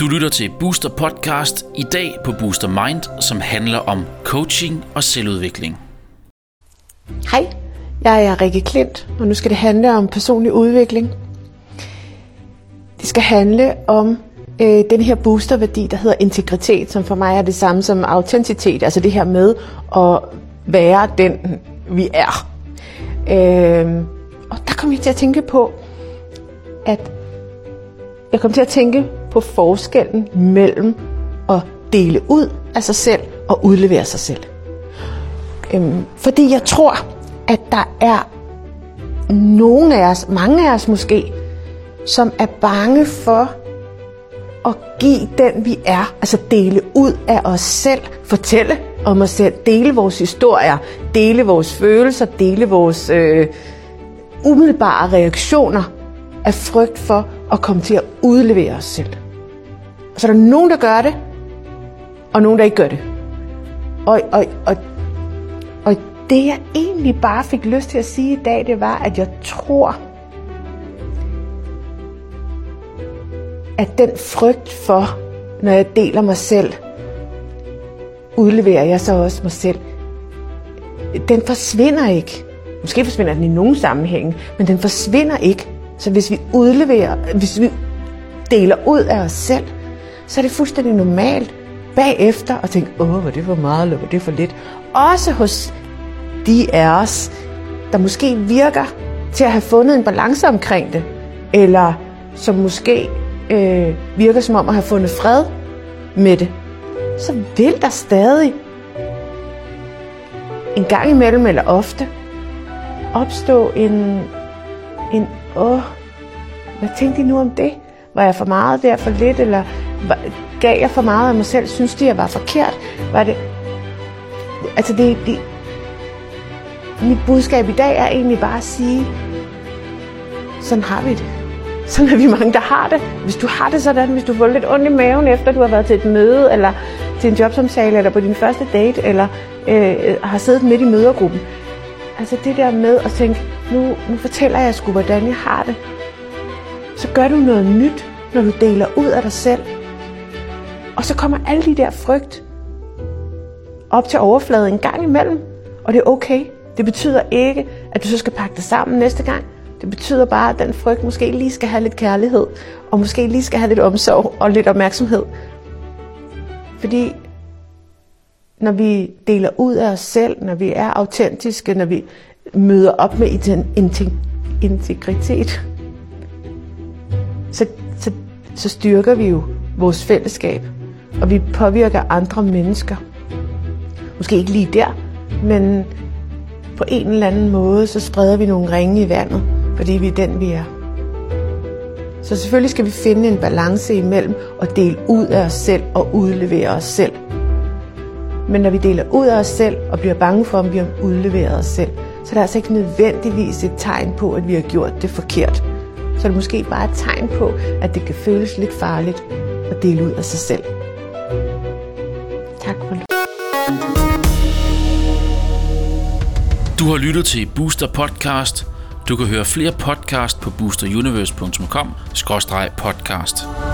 Du lytter til Booster Podcast i dag på Booster Mind, som handler om coaching og selvudvikling. Hej, jeg er Rikke Klint, og nu skal det handle om personlig udvikling. Det skal handle om øh, den her boosterværdi, der hedder integritet, som for mig er det samme som autenticitet, altså det her med at være den, vi er. Øh, og jeg til at tænke på, at jeg kom til at tænke på forskellen mellem at dele ud af sig selv og udlevere sig selv. Øhm, fordi jeg tror, at der er nogle af os, mange af os måske, som er bange for at give den, vi er. Altså dele ud af os selv, fortælle om os selv, dele vores historier, dele vores følelser, dele vores øh, umiddelbare reaktioner af frygt for at komme til at udlevere os selv. Og så er der nogen, der gør det, og nogen, der ikke gør det. Og, og, og, og det, jeg egentlig bare fik lyst til at sige i dag, det var, at jeg tror, at den frygt for, når jeg deler mig selv, udleverer jeg så også mig selv. Den forsvinder ikke. Måske forsvinder den i nogle sammenhænge, men den forsvinder ikke. Så hvis vi udleverer, hvis vi deler ud af os selv, så er det fuldstændig normalt bagefter at tænke, åh, var det for meget, eller var det for lidt. Også hos de af os, der måske virker til at have fundet en balance omkring det, eller som måske øh, virker som om at have fundet fred med det, så vil der stadig en gang imellem eller ofte opstå en, en åh, hvad tænkte de nu om det? Var jeg for meget der, for lidt, eller var, gav jeg for meget af mig selv? Synes de, jeg var forkert? Var det... Altså, det, det... Mit budskab i dag er egentlig bare at sige, sådan har vi det. Sådan er vi mange, der har det. Hvis du har det sådan, hvis du får lidt ondt i maven, efter du har været til et møde, eller til en jobsamtale, eller på din første date, eller øh, øh har siddet midt i mødergruppen. Altså det der med at tænke, nu, nu fortæller jeg sgu, hvordan jeg har det. Så gør du noget nyt, når du deler ud af dig selv. Og så kommer alle de der frygt op til overfladen en gang imellem. Og det er okay. Det betyder ikke, at du så skal pakke det sammen næste gang. Det betyder bare, at den frygt måske lige skal have lidt kærlighed, og måske lige skal have lidt omsorg og lidt opmærksomhed. Fordi når vi deler ud af os selv, når vi er autentiske, når vi møder op med integritet, så, så, så styrker vi jo vores fællesskab, og vi påvirker andre mennesker. Måske ikke lige der, men på en eller anden måde, så spreder vi nogle ringe i vandet, fordi vi er den, vi er. Så selvfølgelig skal vi finde en balance imellem at dele ud af os selv og udlevere os selv. Men når vi deler ud af os selv og bliver bange for, om vi har udleveret os selv, så er det altså ikke nødvendigvis et tegn på, at vi har gjort det forkert. Så er det måske bare et tegn på, at det kan føles lidt farligt at dele ud af sig selv. Tak for Du har lyttet til Booster Podcast. Du kan høre flere podcast på boosteruniverse.com-podcast.